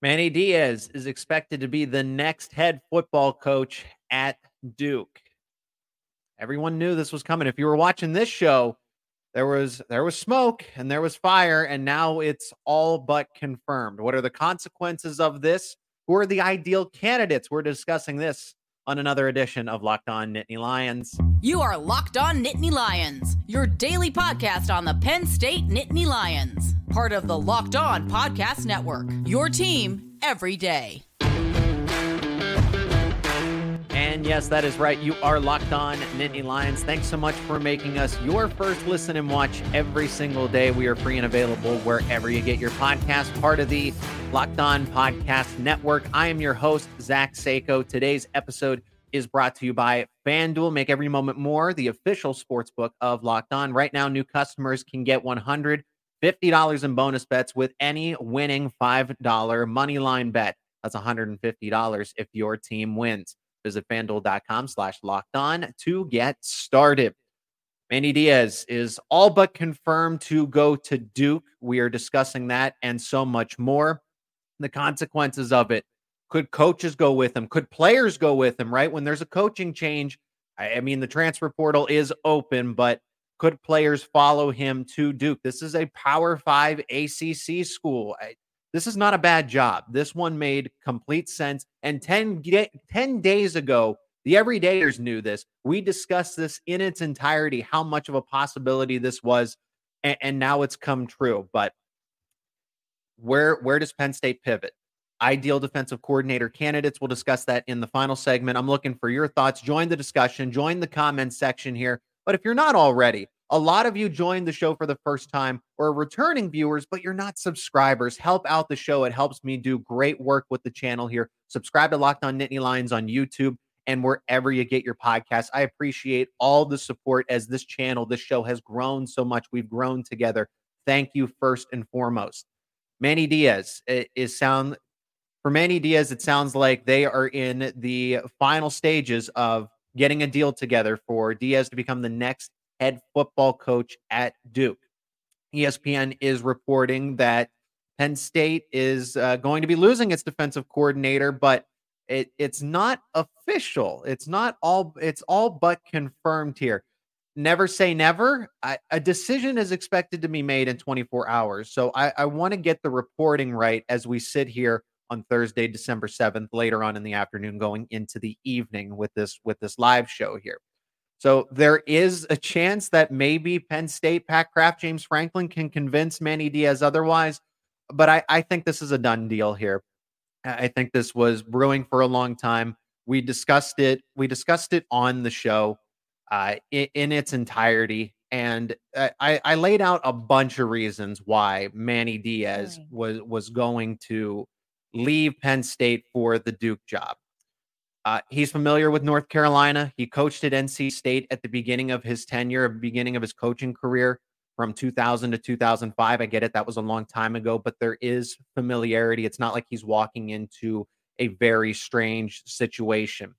Manny Diaz is expected to be the next head football coach at Duke. Everyone knew this was coming. If you were watching this show, there was there was smoke and there was fire and now it's all but confirmed. What are the consequences of this? Who are the ideal candidates? We're discussing this on another edition of Locked On Nittany Lions. You are Locked On Nittany Lions, your daily podcast on the Penn State Nittany Lions, part of the Locked On Podcast Network. Your team every day. And yes, that is right. You are locked on Nittany Lions. Thanks so much for making us your first listen and watch every single day. We are free and available wherever you get your podcast, part of the Locked On Podcast Network. I am your host, Zach Seyko. Today's episode is brought to you by FanDuel. Make every moment more, the official sports book of Locked On. Right now, new customers can get $150 in bonus bets with any winning $5 money line bet. That's $150 if your team wins. Visit fanduel.com slash locked on to get started. Manny Diaz is all but confirmed to go to Duke. We are discussing that and so much more. The consequences of it. Could coaches go with him? Could players go with him, right? When there's a coaching change, I mean, the transfer portal is open, but could players follow him to Duke? This is a Power Five ACC school. This is not a bad job. This one made complete sense. And 10, 10 days ago, the everydayers knew this. We discussed this in its entirety, how much of a possibility this was. And, and now it's come true. But where where does Penn State pivot? Ideal defensive coordinator candidates. We'll discuss that in the final segment. I'm looking for your thoughts. Join the discussion, join the comments section here. But if you're not already, a lot of you joined the show for the first time or returning viewers, but you're not subscribers. Help out the show. It helps me do great work with the channel here. Subscribe to Locked On Nittany Lions on YouTube and wherever you get your podcasts. I appreciate all the support as this channel, this show has grown so much. We've grown together. Thank you first and foremost. Manny Diaz is sound for Manny Diaz. It sounds like they are in the final stages of getting a deal together for Diaz to become the next head football coach at Duke. ESPN is reporting that Penn State is uh, going to be losing its defensive coordinator, but it, it's not official. It's not all. It's all but confirmed here. Never say never. I, a decision is expected to be made in 24 hours. So I, I want to get the reporting right as we sit here on Thursday, December 7th, later on in the afternoon, going into the evening with this with this live show here. So there is a chance that maybe Penn State, Pat Kraft, James Franklin can convince Manny Diaz otherwise. But I, I think this is a done deal here. I think this was brewing for a long time. We discussed it. We discussed it on the show uh, in, in, its entirety, and I, I, laid out a bunch of reasons why Manny Diaz was was going to leave Penn State for the Duke job. Uh, he's familiar with North Carolina. He coached at NC State at the beginning of his tenure, beginning of his coaching career from 2000 to 2005. I get it. That was a long time ago, but there is familiarity. It's not like he's walking into a very strange situation.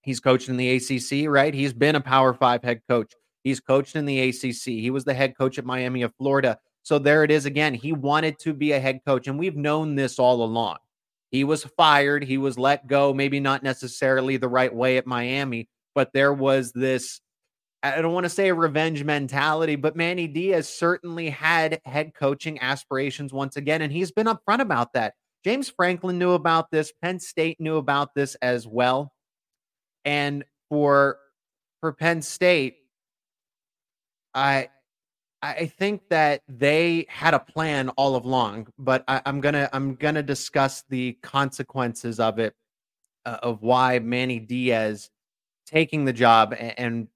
He's coached in the ACC, right? He's been a Power Five head coach. He's coached in the ACC. He was the head coach at Miami of Florida. So there it is again. He wanted to be a head coach, and we've known this all along. He was fired. He was let go, maybe not necessarily the right way at Miami, but there was this I don't want to say a revenge mentality, but Manny Diaz certainly had head coaching aspirations once again, and he's been upfront about that. James Franklin knew about this. Penn State knew about this as well. And for for Penn State, I I think that they had a plan all along, but I, am gonna I'm gonna discuss the consequences of it, uh, of why Manny Diaz taking the job and, and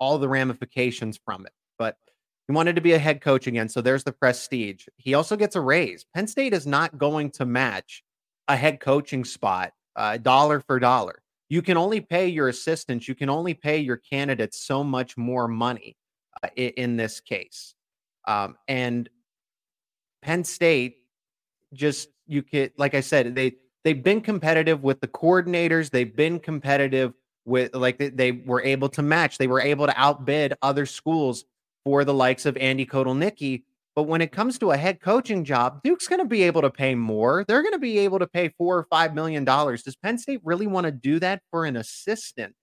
all the ramifications from it. But he wanted to be a head coach again, so there's the prestige. He also gets a raise. Penn State is not going to match a head coaching spot uh, dollar for dollar. You can only pay your assistants, you can only pay your candidates so much more money uh, in this case. Um, and Penn State just you could like I said they they've been competitive with the coordinators. They've been competitive with like they, they were able to match. They were able to outbid other schools for the likes of Andy Kotelnicki. But when it comes to a head coaching job, Duke's going to be able to pay more. They're going to be able to pay four or five million dollars. Does Penn State really want to do that for an assistant?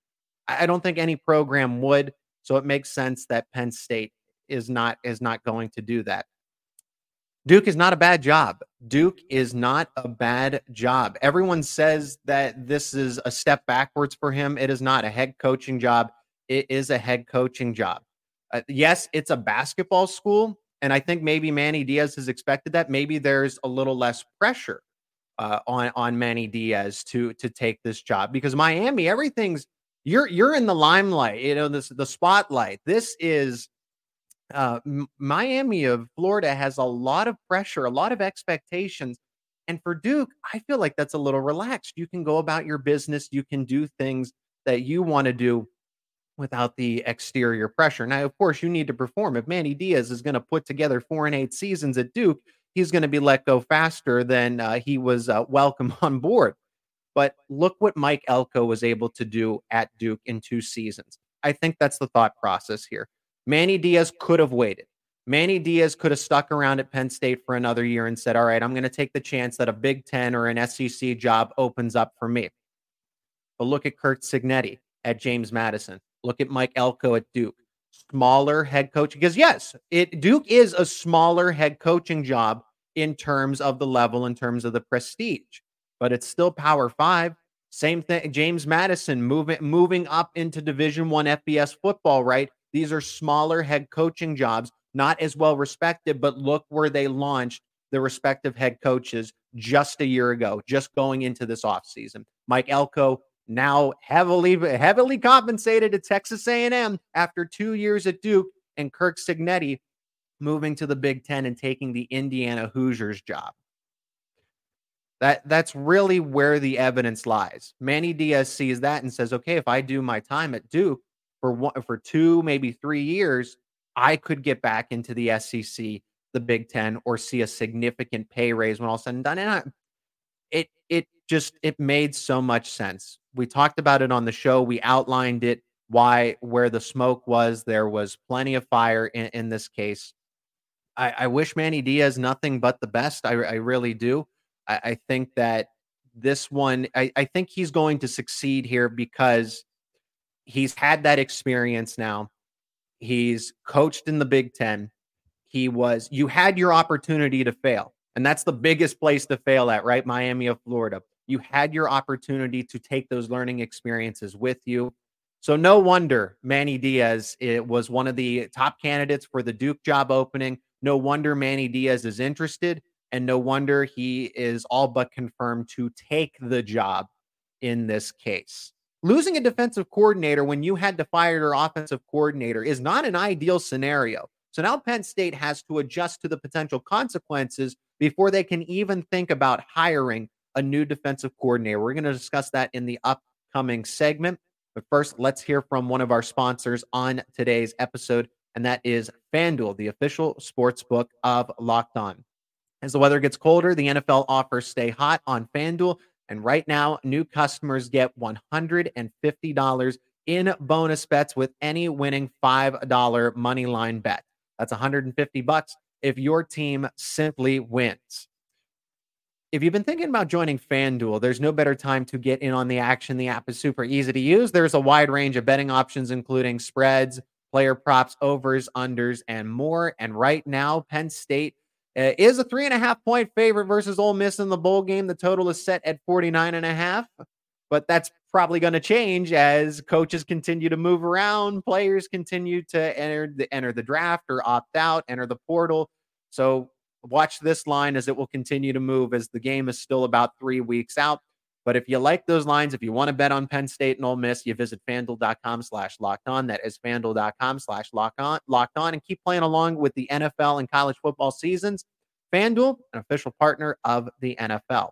I don't think any program would. So it makes sense that Penn State is not is not going to do that. Duke is not a bad job. Duke is not a bad job. Everyone says that this is a step backwards for him. It is not a head coaching job. It is a head coaching job. Uh, yes, it's a basketball school, and I think maybe Manny Diaz has expected that. Maybe there's a little less pressure uh, on on Manny Diaz to to take this job because Miami, everything's you're you're in the limelight. You know this the spotlight. This is uh, Miami of Florida has a lot of pressure, a lot of expectations. And for Duke, I feel like that's a little relaxed. You can go about your business, you can do things that you want to do without the exterior pressure. Now, of course, you need to perform. If Manny Diaz is going to put together four and eight seasons at Duke, he's going to be let go faster than uh, he was uh, welcome on board. But look what Mike Elko was able to do at Duke in two seasons. I think that's the thought process here. Manny Diaz could have waited. Manny Diaz could have stuck around at Penn State for another year and said, All right, I'm going to take the chance that a Big Ten or an SEC job opens up for me. But look at Curt Cignetti at James Madison. Look at Mike Elko at Duke. Smaller head coach. Because, yes, it Duke is a smaller head coaching job in terms of the level, in terms of the prestige, but it's still Power Five. Same thing. James Madison moving moving up into Division One FBS football, right? These are smaller head coaching jobs, not as well respected, but look where they launched the respective head coaches just a year ago, just going into this offseason. Mike Elko now heavily heavily compensated at Texas A&M after 2 years at Duke and Curt Cignetti moving to the Big 10 and taking the Indiana Hoosiers job. That that's really where the evidence lies. Manny Diaz sees that and says, "Okay, if I do my time at Duke, for one for two, maybe three years, I could get back into the SEC, the Big Ten, or see a significant pay raise when all said and done. And I, it it just it made so much sense. We talked about it on the show. We outlined it why where the smoke was. There was plenty of fire in, in this case. I, I, wish Manny Diaz nothing but the best. I, I really do. I, I, think that this one, I, I think he's going to succeed here because he's had that experience now. He's coached in the Big Ten. He was, you had your opportunity to fail. And that's the biggest place to fail at, right? Miami of Florida. You had your opportunity to take those learning experiences with you. So no wonder Manny Diaz it was one of the top candidates for the Duke job opening. No wonder Manny Diaz is interested, and no wonder he is all but confirmed to take the job in this case. Losing a defensive coordinator when you had to fire your offensive coordinator is not an ideal scenario. So now Penn State has to adjust to the potential consequences before they can even think about hiring a new defensive coordinator. We're going to discuss that in the upcoming segment. But first, let's hear from one of our sponsors on today's episode, and that is FanDuel, the official sports book of Locked On. As the weather gets colder, the NFL offers stay hot on FanDuel. And right now, new customers get $150 in bonus bets with any winning $5 money line bet. That's 150 bucks if your team simply wins. If you've been thinking about joining FanDuel, there's no better time to get in on the action. The app is super easy to use. There's a wide range of betting options, including spreads, player props, overs, unders, and more. And right now, Penn State uh, is a three and a half point favorite versus Ole Miss in the bowl game. The total is set at 49 and a half, but that's probably going to change as coaches continue to move around, players continue to enter the enter the draft or opt out, enter the portal. So watch this line as it will continue to move as the game is still about three weeks out. But if you like those lines, if you want to bet on Penn State and Ole Miss, you visit fanduel.com slash locked on. That is fanduel.com slash locked on, locked on, and keep playing along with the NFL and college football seasons. FanDuel, an official partner of the NFL.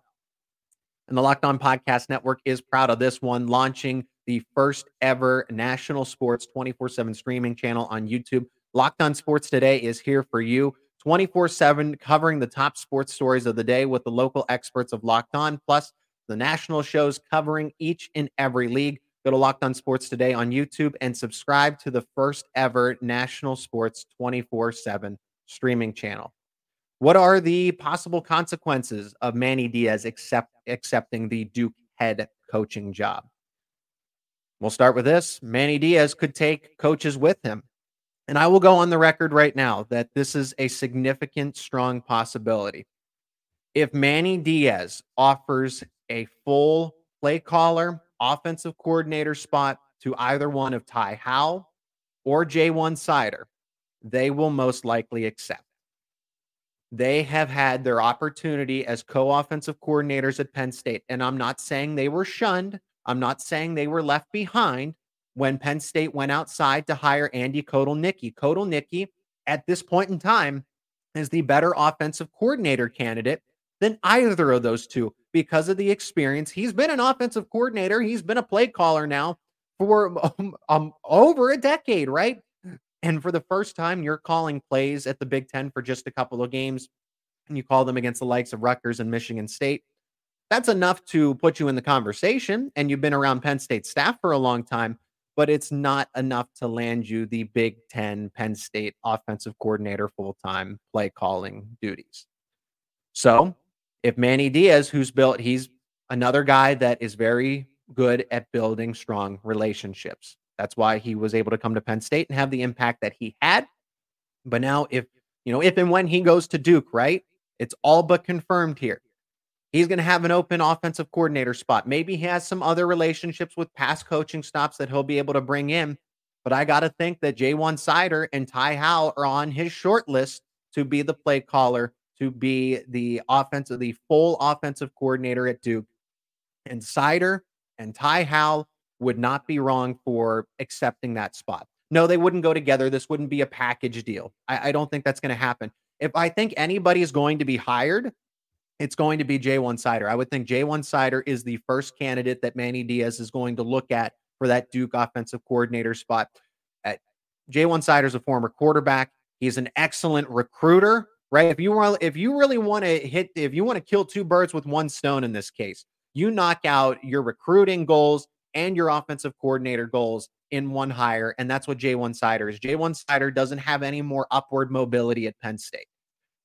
And the Locked On Podcast Network is proud of this one, launching the first ever national sports 24 7 streaming channel on YouTube. Locked On Sports Today is here for you 24 7, covering the top sports stories of the day with the local experts of Locked On, plus the national shows covering each and every league. Go to Locked On Sports today on YouTube and subscribe to the first ever national sports 24 7 streaming channel. What are the possible consequences of Manny Diaz accept, accepting the Duke head coaching job? We'll start with this. Manny Diaz could take coaches with him. And I will go on the record right now that this is a significant, strong possibility. If Manny Diaz offers a full play caller, offensive coordinator spot to either one of Ty Howle or Ja'Juan Seider, they will most likely accept. They have had their opportunity as co offensive coordinators at Penn State. And I'm not saying they were shunned. I'm not saying they were left behind when Penn State went outside to hire Andy Kotelnicki. Kotelnicki, at this point in time, is the better offensive coordinator candidate than either of those two because of the experience. He's been an offensive coordinator, he's been a play caller now for um, um, over a decade, right? And for the first time, you're calling plays at the Big Ten for just a couple of games, and you call them against the likes of Rutgers and Michigan State. That's enough to put you in the conversation, and you've been around Penn State staff for a long time, but it's not enough to land you the Big Ten Penn State offensive coordinator full time play calling duties. So, if Manny Diaz, who's built, he's another guy that is very good at building strong relationships. That's why he was able to come to Penn State and have the impact that he had. But now, if you know, if and when he goes to Duke, right, it's all but confirmed here. He's going to have an open offensive coordinator spot. Maybe he has some other relationships with past coaching stops that he'll be able to bring in. But I got to think that Ja'Juan Seider and Ty Howle are on his short list to be the play caller, to be the offensive, the full offensive coordinator at Duke. And Seider and Ty Howle would not be wrong for accepting that spot. No, they wouldn't go together. This wouldn't be a package deal. I, I don't think that's going to happen. If I think anybody is going to be hired, it's going to be Ja'Juan Seider. I would think Ja'Juan Seider is the first candidate that Manny Diaz is going to look at for that Duke offensive coordinator spot. Ja'Juan Seider is a former quarterback. He's an excellent recruiter, right? If you want, if you really want to hit, if you want to kill two birds with one stone in this case, you knock out your recruiting goals and your offensive coordinator goals in one hire. And that's what Ja'Juan Seider is. Ja'Juan Seider doesn't have any more upward mobility at Penn State.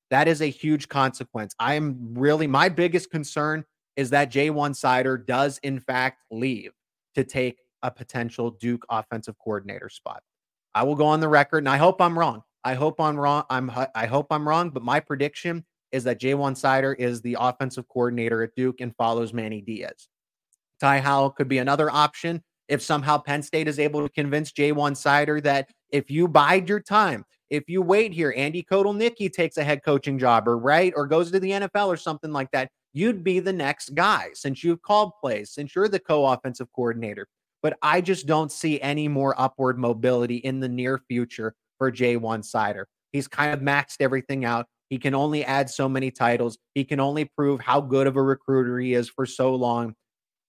That is a huge consequence. I am really, my biggest concern is that Ja'Juan Seider does, in fact, leave to take a potential Duke offensive coordinator spot. I will go on the record, and I hope I'm wrong. I hope I'm wrong. I'm I hope I'm wrong, but my prediction is that Ja'Juan Seider is the offensive coordinator at Duke and follows Manny Diaz. Ty Howle could be another option if somehow Penn State is able to convince Ja'Juan Seider that if you bide your time, if you wait here, Andy Kotelnicki takes a head coaching job or right or goes to the NFL or something like that, you'd be the next guy since you've called plays, since you're the co-offensive coordinator. But I just don't see any more upward mobility in the near future for Ja'Juan Seider. He's kind of maxed everything out. He can only add so many titles. He can only prove how good of a recruiter he is for so long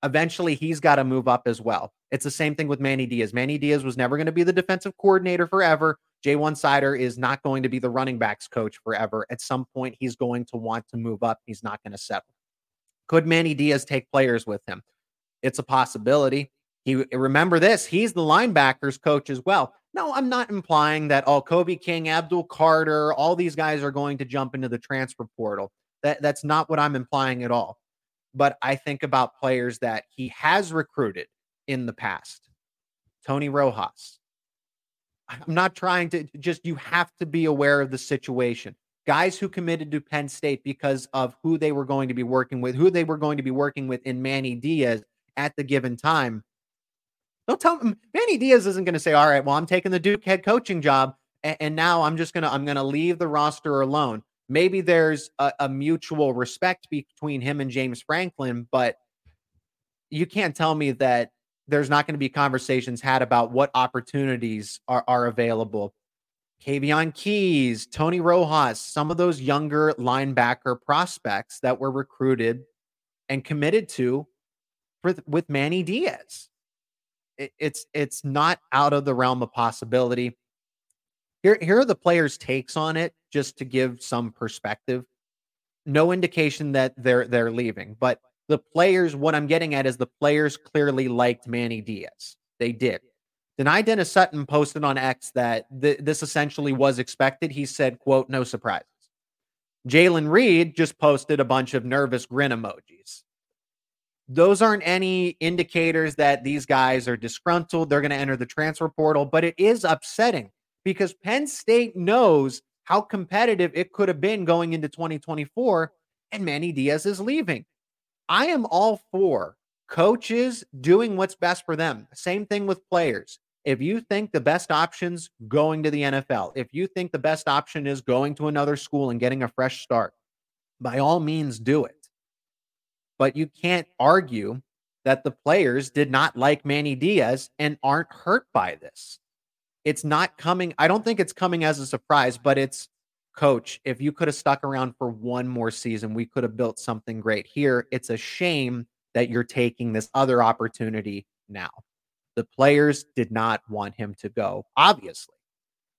eventually he's got to move up as well. It's the same thing with Manny Diaz. Manny Diaz was never going to be the defensive coordinator forever. Ja'Juan Seider is not going to be the running backs coach forever. At some point, he's going to want to move up. He's not going to settle. Could Manny Diaz take players with him? It's a possibility. He remember this. He's the linebackers coach as well. No, I'm not implying that all oh, Kobe King, Abdul Carter, all these guys are going to jump into the transfer portal. That that's not what I'm implying at all but I think about players that he has recruited in the past. Tony Rojas. I'm not trying to just, you have to be aware of the situation. Guys who committed to Penn State because of who they were going to be working with, who they were going to be working with in Manny Diaz at the given time. Don't tell him Manny Diaz isn't going to say, all right, well, I'm taking the Duke head coaching job. And, and now I'm just going to, I'm going to leave the roster alone maybe there's a, a, mutual respect between him and James Franklin, but you can't tell me that there's not going to be conversations had about what opportunities are, are available. Kaveion Keys, Tony Rojas, some of those younger linebacker prospects that were recruited and committed to for, with Manny Diaz. It, it's it's not out of the realm of possibility. Here, here are the players' takes on it, just to give some perspective. No indication that they're they're leaving, but the players, what I'm getting at is the players clearly liked Manny Diaz. They did. Dani Dennis Sutton posted on X that th- this essentially was expected. He said, quote, no surprises. Jaylen Reed just posted a bunch of nervous grin emojis. Those aren't any indicators that these guys are disgruntled. They're going to enter the transfer portal, but it is upsetting because Penn State knows how competitive it could have been going into 2024, and Manny Diaz is leaving. I am all for coaches doing what's best for them. Same thing with players. If you think the best option's going to the NFL, if you think the best option is going to another school and getting a fresh start, by all means do it. But you can't argue that the players did not like Manny Diaz and aren't hurt by this. It's not coming, I don't think it's coming as a surprise, but it's coach, if you could have stuck around for one more season, we could have built something great here. It's a shame that you're taking this other opportunity now. The players did not want him to go, obviously.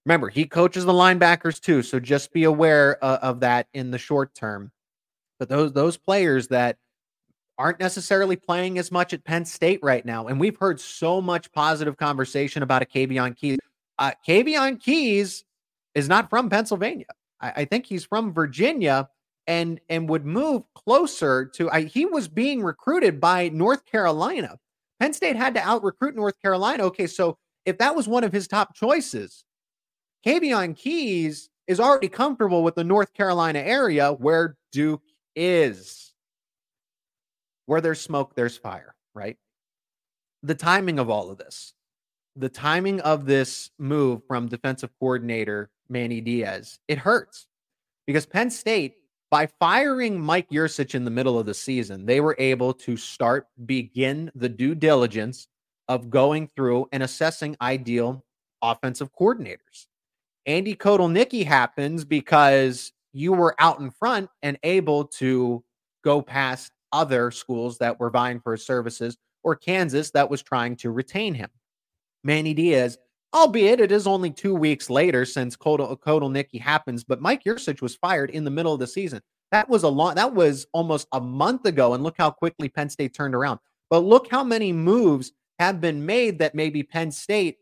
Remember, he coaches the linebackers too, so just be aware uh, of that in the short term. But those those players that aren't necessarily playing as much at Penn State right now, and we've heard so much positive conversation about a Kaveion Keys. Uh, Kaveion Keys is not from Pennsylvania. I, I think he's from Virginia, and and would move closer to. I, he was being recruited by North Carolina. Penn State had to out recruit North Carolina. Okay, so if that was one of his top choices, Kaveion Keys is already comfortable with the North Carolina area where Duke is. Where there's smoke, there's fire, right? The timing of all of this, the timing of this move from defensive coordinator Manny Diaz, it hurts because Penn State by firing Mike Yurcich in the middle of the season, they were able to start begin the due diligence of going through and assessing ideal offensive coordinators. Andy Kotelnicki happens because you were out in front and able to go past other schools that were vying for his services or Kansas that was trying to retain him. Manny Diaz, albeit it is only two weeks later since Kotelnicki happens, but Mike Yurcich was fired in the middle of the season. That was a long, that was almost a month ago. And look how quickly Penn State turned around. But look how many moves have been made that maybe Penn State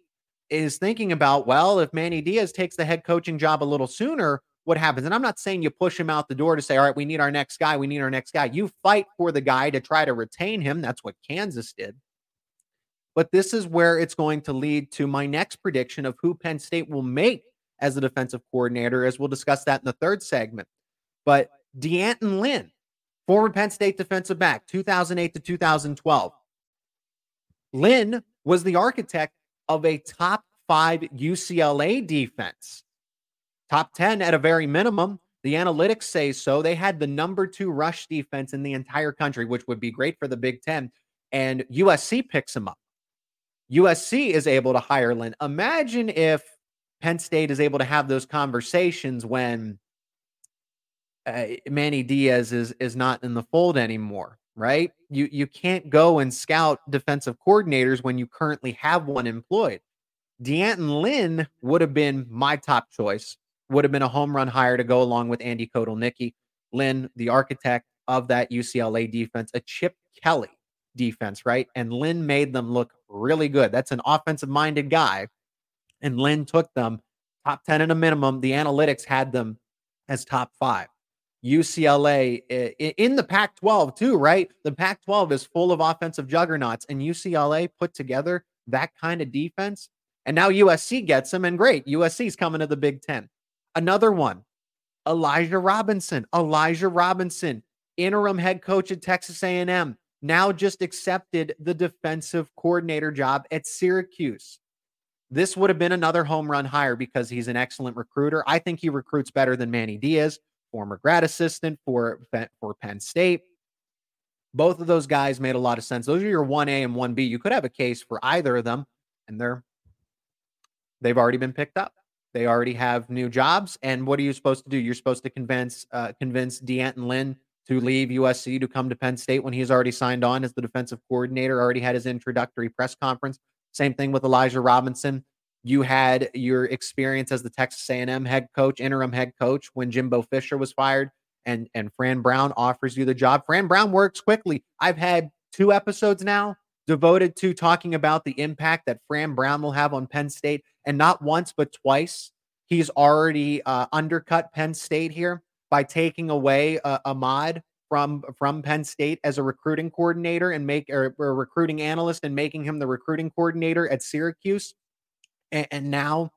is thinking about. Well, if Manny Diaz takes the head coaching job a little sooner, what happens? And I'm not saying you push him out the door to say, all right, we need our next guy. We need our next guy. You fight for the guy to try to retain him. That's what Kansas did. But this is where it's going to lead to my next prediction of who Penn State will make as the defensive coordinator, as we'll discuss that in the third segment. But D'Anton Lynn, former Penn State defensive back, 2008 to 2012. Lynn was the architect of a top five UCLA defense. Top 10 at a very minimum. The analytics say so. They had the number two rush defense in the entire country, which would be great for the Big Ten. And USC picks him up. USC is able to hire Lynn. Imagine if Penn State is able to have those conversations when uh, Manny Diaz is is not in the fold anymore, right? You you can't go and scout defensive coordinators when you currently have one employed. D'Anton Lynn would have been my top choice. Would have been a home run hire to go along with Andy Kotelnicki. Lynn, the architect of that UCLA defense, a Chip Kelly defense, right? And Lynn made them look really good. That's an offensive minded guy. And Lynn took them top 10 at a minimum. The analytics had them as top five. UCLA in the Pac 12, too, right? The Pac 12 is full of offensive juggernauts, and UCLA put together that kind of defense. And now USC gets them, and great. USC's coming to the Big Ten. Another one, Elijah Robinson. Elijah Robinson, interim head coach at Texas A&M, now just accepted the defensive coordinator job at Syracuse. This would have been another home run hire because he's an excellent recruiter. I think he recruits better than Manny Diaz former grad assistant for for Penn State. Both of those guys made a lot of sense. Those are your 1A and 1B. You could have a case for either of them and they're they've already been picked up. They already have new jobs and what are you supposed to do? You're supposed to convince uh, convince D'Anton Lynn to leave USC to come to Penn State when he's already signed on as the defensive coordinator, already had his introductory press conference. Same thing with Elijah Robinson you had your experience as the Texas A&M head coach, interim head coach when Jimbo Fisher was fired and and Fran Brown offers you the job. Fran Brown works quickly. I've had two episodes now devoted to talking about the impact that Fran Brown will have on Penn State and not once but twice he's already uh, undercut Penn State here by taking away uh, Ahmad from from Penn State as a recruiting coordinator and make or, or recruiting analyst and making him the recruiting coordinator at Syracuse. And, and now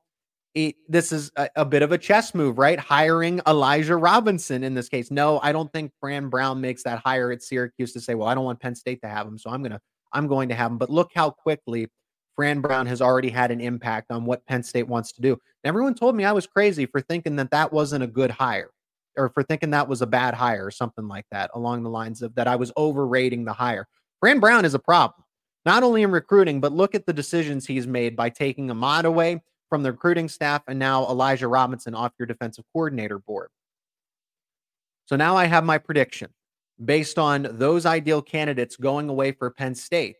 it, this is a, a, bit of a chess move, right? Hiring Elijah Robinson in this case. No, I don't think Fran Brown makes that hire at Syracuse to say, well, I don't want Penn State to have him, so I'm gonna I'm going to have him. But look how quickly Fran Brown has already had an impact on what Penn State wants to do. And everyone told me I was crazy for thinking that that wasn't a good hire or for thinking that was a bad hire or something like that along the lines of that I was overrating the hire. Fran Brown is a problem, not only in recruiting, but look at the decisions he's made by taking Ahmad away from the recruiting staff and now Elijah Robinson off your defensive coordinator board. So now I have my prediction based on those ideal candidates going away for Penn State.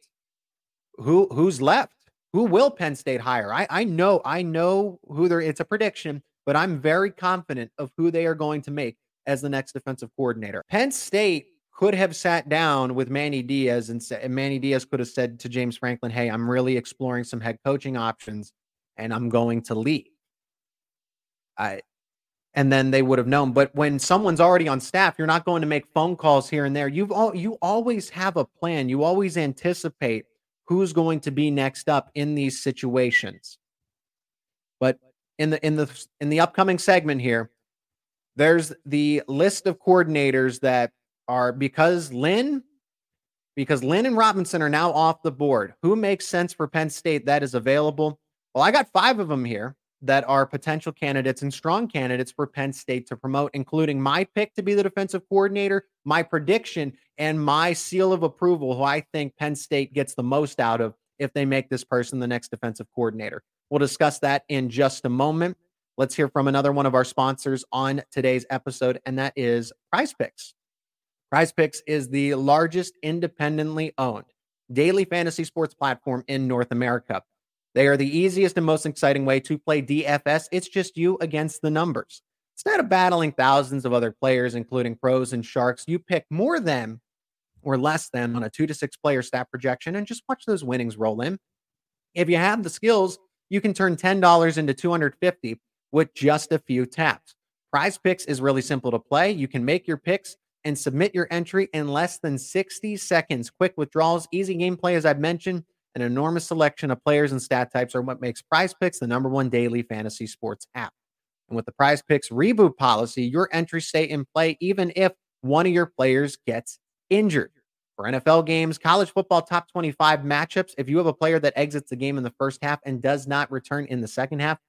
Who who's left? Who will Penn State hire? I, I know I know who they're It's a prediction, but I'm very confident of who they are going to make as the next defensive coordinator. Penn State could have sat down with Manny Diaz and, and Manny Diaz could have said to James Franklin, "Hey, I'm really exploring some head coaching options." and I'm going to leave. I and then they would have known. But when someone's already on staff, you're not going to make phone calls here and there. You've all you always have a plan. You always anticipate who's going to be next up in these situations. But in the in the in the upcoming segment here, there's the list of coordinators that are because Lynn because Lynn and Robinson are now off the board. Who makes sense for Penn State that is available? Well, I got five of them here that are potential candidates and strong candidates for Penn State to promote, including my pick to be the defensive coordinator, my prediction, and my seal of approval, who I think Penn State gets the most out of if they make this person the next defensive coordinator. We'll discuss that in just a moment. Let's hear from another one of our sponsors on today's episode, and that is Prize Picks. Prize Picks is the largest independently owned daily fantasy sports platform in North America. They are the easiest and most exciting way to play DFS. It's just you against the numbers. Instead of battling thousands of other players, including pros and sharks, you pick more than or less than on a two to six player stat projection and just watch those winnings roll in. If you have the skills, you can turn $10 into 250 with just a few taps. Prize Picks is really simple to play. You can make your picks and submit your entry in less than 60 seconds. Quick withdrawals, easy gameplay, as I've mentioned. An enormous selection of players and stat types are what makes Prize Picks the number one daily fantasy sports app. And with the Prize Picks reboot policy, your entries stay in play even if one of your players gets injured. For NFL games, college football top 25 matchups, if you have a player that exits the game in the first half and does not return in the second half,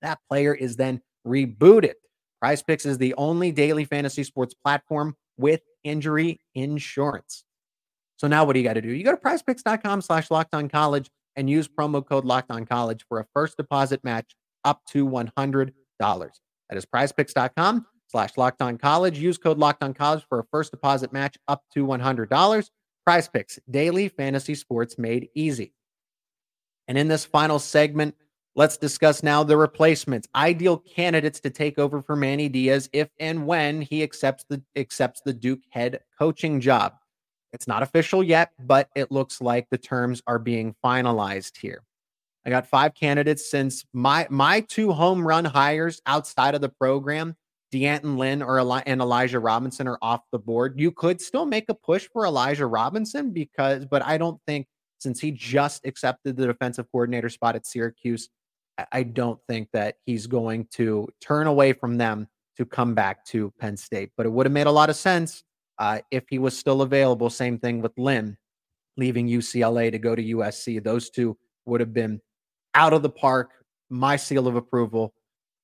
that player is then rebooted. Prize Picks is the only daily fantasy sports platform with injury insurance. So now what do you got to do? You go to prizepicks.com slash locked on college and use promo code locked on college for a first deposit match up to $100. That is prizepicks.com slash locked on college. Use code locked on college for a first deposit match up to $100. Prize picks, daily fantasy sports made easy. And in this final segment, let's discuss now the replacements, ideal candidates to take over for Manny Diaz if and when he accepts the accepts the Duke head coaching job. It's not official yet, but it looks like the terms are being finalized here. I got five candidates since my my two home run hires outside of the program, D'Anton Lynn or Eli- and Elijah Robinson are off the board. You could still make a push for Elijah Robinson because, but I don't think since he just accepted the defensive coordinator spot at Syracuse, I don't think that he's going to turn away from them to come back to Penn State. But it would have made a lot of sense uh, if he was still available, same thing with Lynn leaving UCLA to go to USC. Those two would have been out of the park. My seal of approval,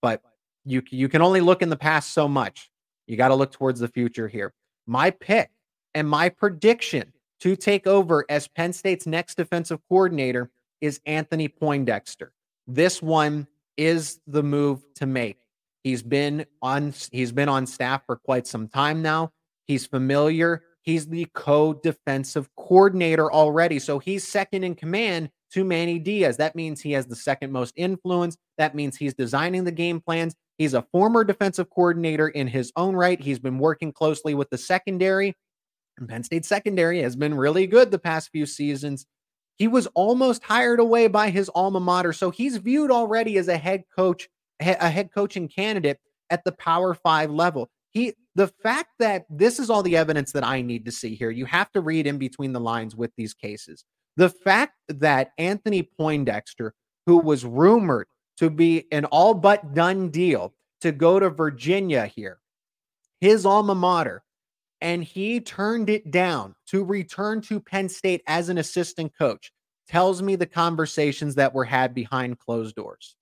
but you you can only look in the past so much. You got to look towards the future here. My pick and my prediction to take over as Penn State's next defensive coordinator is Anthony Poindexter. This one is the move to make. He's been on he's been on staff for quite some time now. He's familiar. He's the co defensive coordinator already. So he's second in command to Manny Diaz. That means he has the second most influence. That means he's designing the game plans. He's a former defensive coordinator in his own right. He's been working closely with the secondary. And Penn State secondary has been really good the past few seasons. He was almost hired away by his alma mater. So he's viewed already as a head coach, a head coaching candidate at the Power Five level He the fact that this is all the evidence that I need to see here. You have to read in between the lines with these cases. The fact that Anthony Poindexter, who was rumored to be an all but done deal to go to Virginia here, his alma mater, and he turned it down to return to Penn State as an assistant coach, tells me the conversations that were had behind closed doors.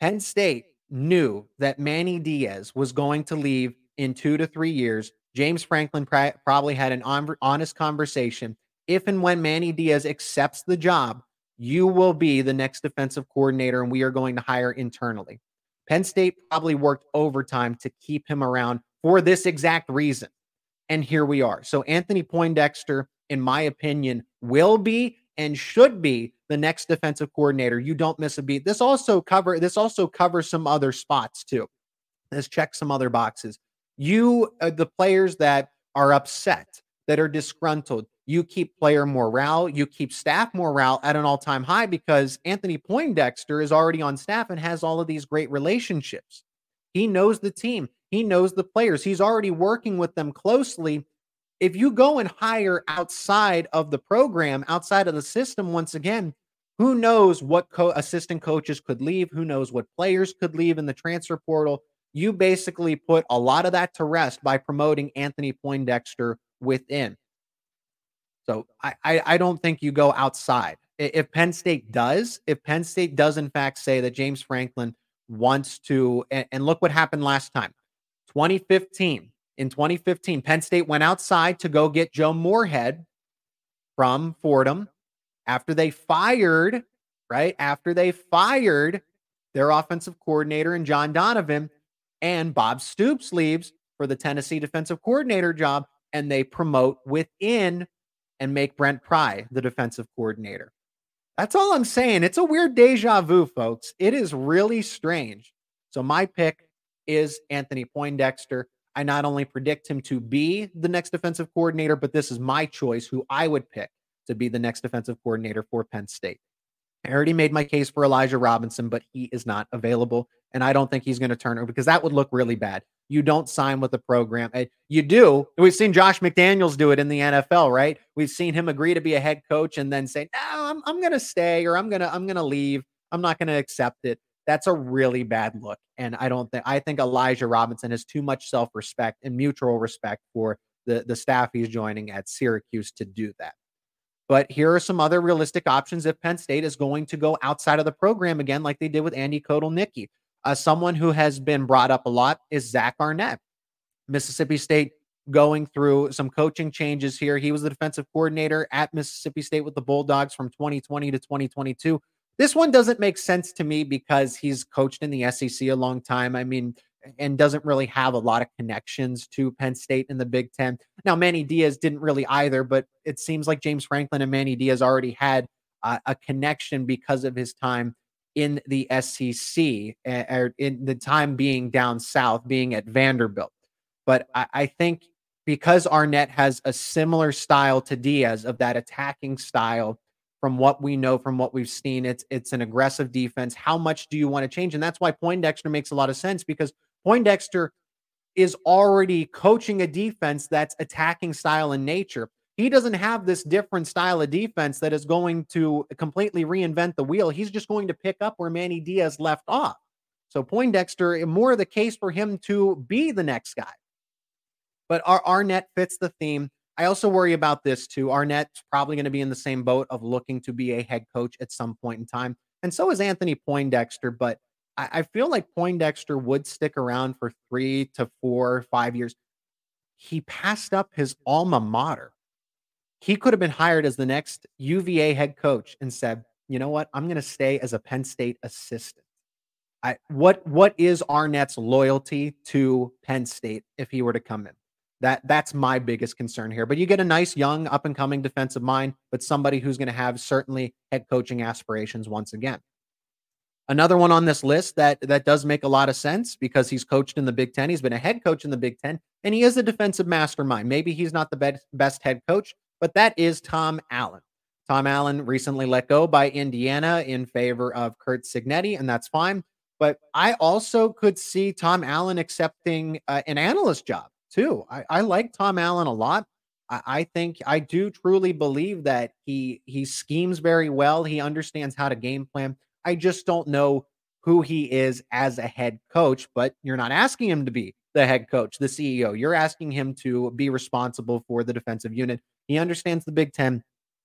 Penn State knew that Manny Diaz was going to leave in two to three years. James Franklin probably had an honest conversation. If and when Manny Diaz accepts the job, you will be the next defensive coordinator, and we are going to hire internally. Penn State probably worked overtime to keep him around for this exact reason. And here we are. So, Anthony Poindexter, in my opinion, will be and should be the next defensive coordinator. You don't miss a beat. This also cover this also covers some other spots too. This checks some other boxes. You uh, the players that are upset, that are disgruntled, you keep player morale, you keep staff morale at an all-time high because Anthony Poindexter is already on staff and has all of these great relationships. He knows the team, he knows the players. He's already working with them closely if you go and hire outside of the program, outside of the system, once again, who knows what co- assistant coaches could leave? Who knows what players could leave in the transfer portal? You basically put a lot of that to rest by promoting Anthony Poindexter within. So I, I, I don't think you go outside. If Penn State does, if Penn State does in fact say that James Franklin wants to, and, and look what happened last time, 2015 in 2015, Penn State went outside to go get Joe Moorhead from Fordham after they fired, right? After they fired their offensive coordinator and John Donovan, and Bob Shoop leaves for the Tennessee defensive coordinator job, and they promote within and make Brent Pry the defensive coordinator. That's all I'm saying. It's a weird deja vu, folks. It is really strange. So my pick is Anthony Poindexter. I not only predict him to be the next defensive coordinator, but this is my choice who I would pick to be the next defensive coordinator for Penn State. I already made my case for Elijah Robinson, but he is not available. And I don't think he's going to turn over because that would look really bad. You don't sign with the program. Eh, you do. We've seen Josh McDaniels do it in the NFL, right? We've seen him agree to be a head coach and then say, no, I'm, I'm going to stay or I'm going to, I'm going to leave. I'm not going to accept it. That's a really bad look. And I don't think I think Elijah Robinson has too much self-respect and mutual respect for the, the staff he's joining at Syracuse to do that. But here are some other realistic options if Penn State is going to go outside of the program again, like they did with Andy Kotelnicki. Uh, someone who has been brought up a lot is Zach Arnett. Mississippi State going through some coaching changes here. He was the defensive coordinator at Mississippi State with the Bulldogs from 2020 to 2022. This one doesn't make sense to me because he's coached in the SEC a long time. I mean, and doesn't really have a lot of connections to Penn State in the Big Ten. Now, Manny Diaz didn't really either, but it seems like James Franklin and Manny Diaz already had uh, a connection because of his time in the SEC, or in the time being down south, being at Vanderbilt. But I, I think because Arnett has a similar style to Diaz of that attacking style from what we know from what we've seen it's it's an aggressive defense. How much do you want to change? And that's why poindexter makes a lot of sense because poindexter is already coaching a defense that's attacking style in nature. He doesn't have this different style of defense that is going to completely reinvent the wheel. He's just going to pick up where manny diaz left off. So poindexter more the case for him to be the next guy. But our arnett fits the theme I also worry about this too. Arnett's probably going to be in the same boat of looking to be a head coach at some point in time. And so is Anthony Poindexter. But I, I feel like Poindexter would stick around for three to four, five years. He passed up his alma mater. He could have been hired as the next UVA head coach and said, you know what? I'm going to stay as a Penn State assistant. I, what what is Arnett's loyalty to Penn State if he were to come in? That that's my biggest concern here. But you get a nice young up and coming defensive mind, but somebody who's going to have certainly head coaching aspirations once again. Another one on this list that that does make a lot of sense because he's coached in the Big Ten. He's been a head coach in the Big Ten, and he is a defensive mastermind. Maybe he's not the best best head coach, but that is Tom Allen. Tom Allen recently let go by Indiana in favor of Curt Cignetti, and that's fine. But I also could see Tom Allen accepting uh, an analyst job too. I, I like Tom Allen a lot. I, I think I do truly believe that he he schemes very well. He understands how to game plan. I just don't know who he is as a head coach, but you're not asking him to be the head coach, the CEO. You're asking him to be responsible for the defensive unit. He understands the Big Ten.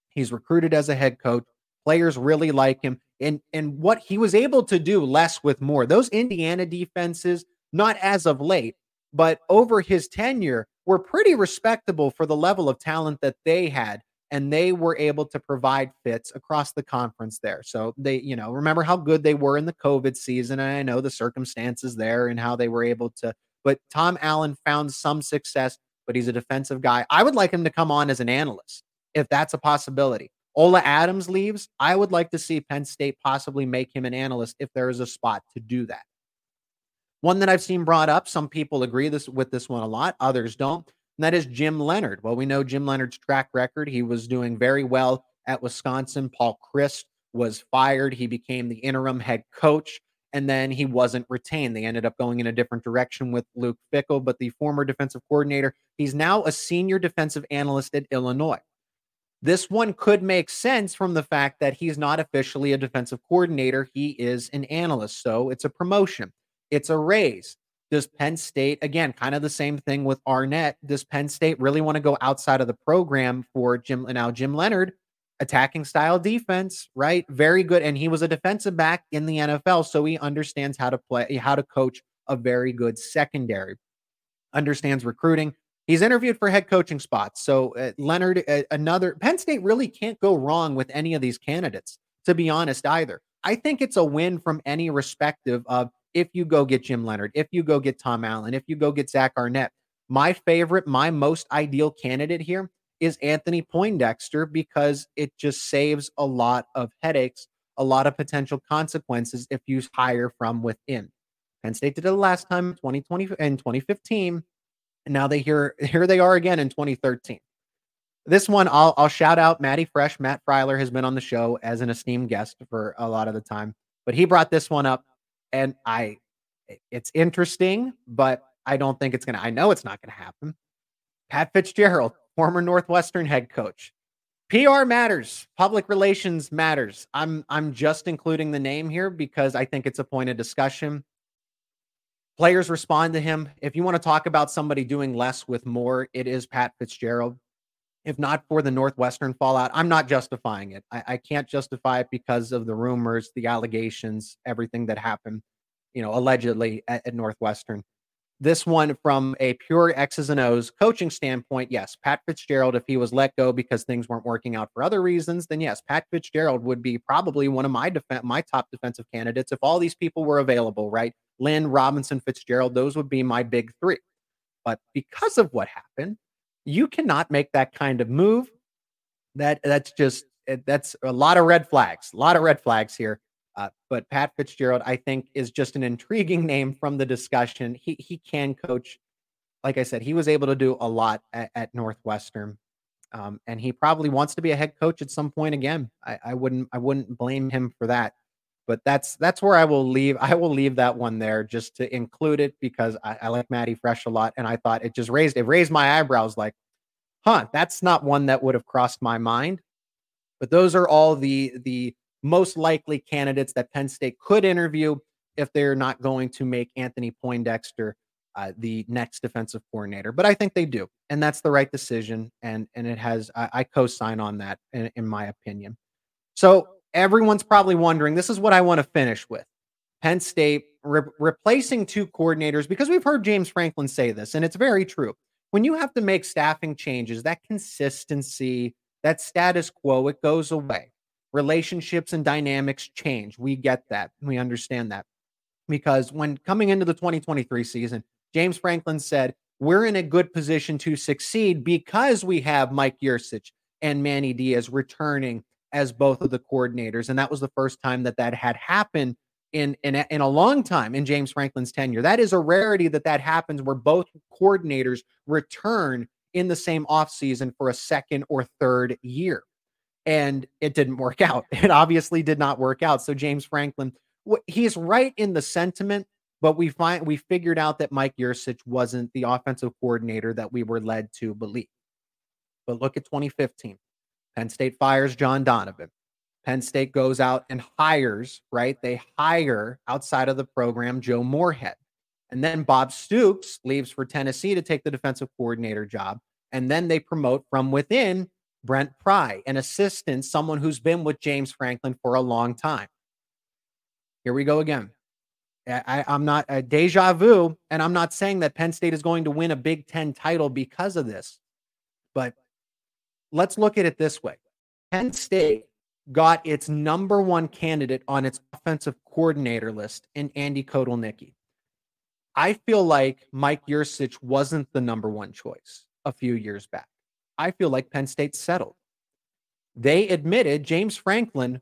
He's recruited as a head coach. Players really like him. And and what he was able to do less with more. Those Indiana defenses, not as of late, but over his tenure, were pretty respectable for the level of talent that they had. And they were able to provide fits across the conference there. So they, you know, remember how good they were in the COVID season. And I know the circumstances there and how they were able to, but Tom Allen found some success, but he's a defensive guy. I would like him to come on as an analyst if that's a possibility. Ola Adams leaves. I would like to see Penn State possibly make him an analyst if there is a spot to do that. One that I've seen brought up, some people agree this with this one a lot, others don't. And that is Jim Leonhard. Well, we know Jim Leonhard's track record. He was doing very well at Wisconsin. Paul Chryst was fired. He became the interim head coach, and then he wasn't retained. They ended up going in a different direction with Luke Fickell, but the former defensive coordinator, he's now a senior defensive analyst at Illinois. This one could make sense from the fact that he's not officially a defensive coordinator. He is an analyst. So it's a promotion, it's a raise. Does Penn State, again, kind of the same thing with Arnett, does Penn State really want to go outside of the program for Jim? Now, Jim Leonhard, attacking style defense, right? Very good. And he was a defensive back in the NFL. So he understands how to play, how to coach a very good secondary, understands recruiting, He's interviewed for head coaching spots. So uh, Leonhard, uh, another Penn State really can't go wrong with any of these candidates, to be honest, either. I think it's a win from any respective of if you go get Jim Leonhard, if you go get Tom Allen, if you go get Zach Arnett. My favorite, my most ideal candidate here is Anthony Poindexter because it just saves a lot of headaches, a lot of potential consequences if you hire from within. Penn State did it last time, in 2020 and 2015 and now they here here they are again in 2013. This one I'll I'll shout out Matty Fresh. Matt Freiler has been on the show as an esteemed guest for a lot of the time, but he brought this one up, and I it's interesting, but I don't think it's gonna. I know it's not gonna happen. Pat Fitzgerald, former Northwestern head coach. PR matters. Public relations matters. I'm I'm just including the name here because I think it's a point of discussion. Players respond to him. If you want to talk about somebody doing less with more, it is Pat Fitzgerald. If not for the Northwestern fallout, I'm not justifying it. I, I can't justify it because of the rumors, the allegations, everything that happened, you know, allegedly at, at Northwestern. This one, from a pure X's and O's coaching standpoint, yes, Pat Fitzgerald, if he was let go because things weren't working out for other reasons, then yes, Pat Fitzgerald would be probably one of my def- my top defensive candidates if all these people were available, right? Lynn, Robinson, Fitzgerald, those would be my big three. But because of what happened, you cannot make that kind of move. That that's just eh, that's a lot of red flags, a lot of red flags here. Uh, but Pat Fitzgerald, I think, is just an intriguing name from the discussion. He he can coach. Like I said, he was able to do a lot at, at Northwestern, um, and he probably wants to be a head coach at some point again. I, I wouldn't I wouldn't blame him for that but that's that's where I will leave. I will leave that one there just to include it because I, I like Matty Fresh a lot, and I thought it just raised it raised my eyebrows. Like, huh, that's not one that would have crossed my mind. But those are all the the most likely candidates that Penn State could interview if they're not going to make Anthony Poindexter uh, the next defensive coordinator. But I think they do, and that's the right decision. And and it has I, I co-sign on that in, in my opinion. So everyone's probably wondering this is what I want to finish with. Penn State re- replacing two coordinators because we've heard James Franklin say this, and it's very true. When you have to make staffing changes, that consistency, that status quo, it goes away. Relationships and dynamics change. We get that. We understand that. Because when coming into the 2023 season, James Franklin said, We're in a good position to succeed because we have Mike Yurcich and Manny Diaz returning as both of the coordinators. And that was the first time that that had happened in, in, in a long time in James Franklin's tenure. That is a rarity that that happens where both coordinators return in the same offseason for a second or third year. And it didn't work out. It obviously did not work out. So James Franklin he's right in the sentiment, but we find we figured out that Mike Yurcich wasn't the offensive coordinator that we were led to believe. But look at 2015. Penn State fires John Donovan. Penn State goes out and hires, right? They hire outside of the program Joe Moorhead. And then Bob Shoop leaves for Tennessee to take the defensive coordinator job. And then they promote from within Brent Pry, an assistant, someone who's been with James Franklin for a long time. Here we go again. I, am not a deja vu, and I'm not saying that Penn State is going to win a Big Ten title because of this. But let's look at it this way Penn State got its number one candidate on its offensive coordinator list in Andy Kotelnicki. I feel like Mike Yurcich wasn't the number one choice a few years back. I feel like Penn State settled. They admitted James Franklin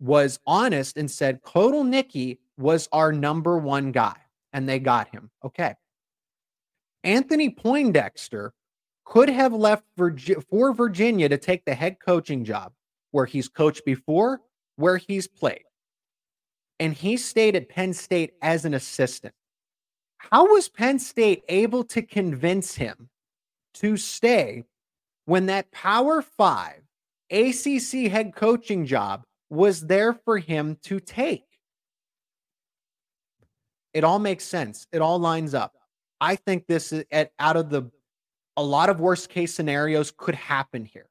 was honest and said Kotelnicki was our number one guy, and they got him. Okay. Anthony Poindexter could have left for Virginia to take the head coaching job where he's coached before, where he's played. And he stayed at Penn State as an assistant. How was Penn State able to convince him to stay when that Power Five ACC head coaching job was there for him to take? It all makes sense. It all lines up. I think this is at, out of the a lot of worst case scenarios could happen here.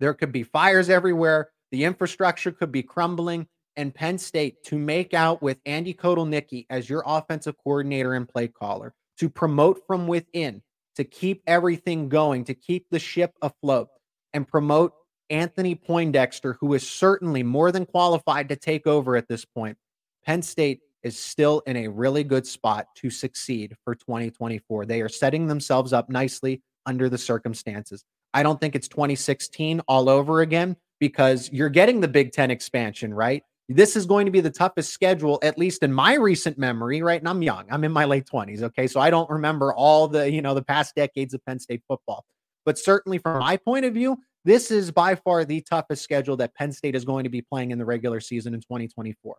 There could be fires everywhere. The infrastructure could be crumbling. And Penn State to make out with Andy Kotelnicki as your offensive coordinator and play caller, to promote from within, to keep everything going, to keep the ship afloat, and promote Anthony Poindexter, who is certainly more than qualified to take over at this point. Penn State is still in a really good spot to succeed for 2024. They are setting themselves up nicely under the circumstances. I don't think it's 2016 all over again because you're getting the Big Ten expansion, right? This is going to be the toughest schedule, at least in my recent memory, right? And I'm young. I'm in my late 20s. Okay. So I don't remember all the, you know, the past decades of Penn State football. But certainly from my point of view, this is by far the toughest schedule that Penn State is going to be playing in the regular season in 2024.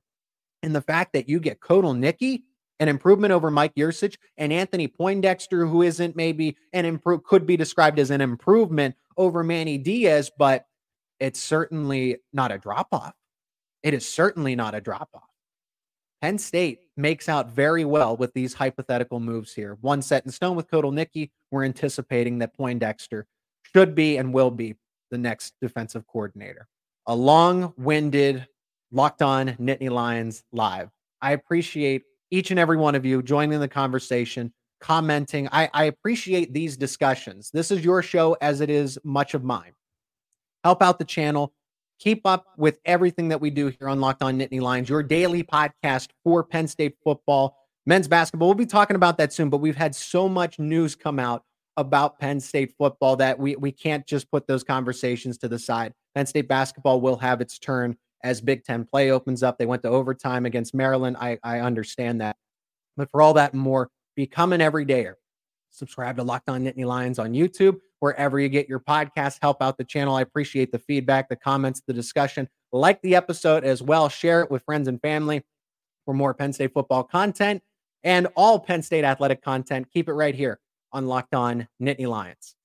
And the fact that you get Kotelnicki an improvement over Mike Yurcich and Anthony Poindexter, who isn't maybe an improve could be described as an improvement over Manny Diaz, but it's certainly not a drop off. It is certainly not a drop off. Penn State makes out very well with these hypothetical moves here. One set in stone with Kotelnicki. We're anticipating that Poindexter should be and will be the next defensive coordinator. A long winded, locked on Nittany Lions live. I appreciate each and every one of you joining the conversation, commenting. I, I appreciate these discussions. This is your show as it is much of mine. Help out the channel. Keep up with everything that we do here on Locked On Nittany Lions, your daily podcast for Penn State football, men's basketball. We'll be talking about that soon, but we've had so much news come out about Penn State football that we, we can't just put those conversations to the side. Penn State basketball will have its turn as Big Ten play opens up. They went to overtime against Maryland. I, I understand that. But for all that and more, become an everydayer. Subscribe to Locked On Nittany Lions on YouTube, wherever you get your podcast. Help out the channel. I appreciate the feedback, the comments, the discussion. Like the episode as well. Share it with friends and family for more Penn State football content and all Penn State athletic content. Keep it right here on Locked On Nittany Lions.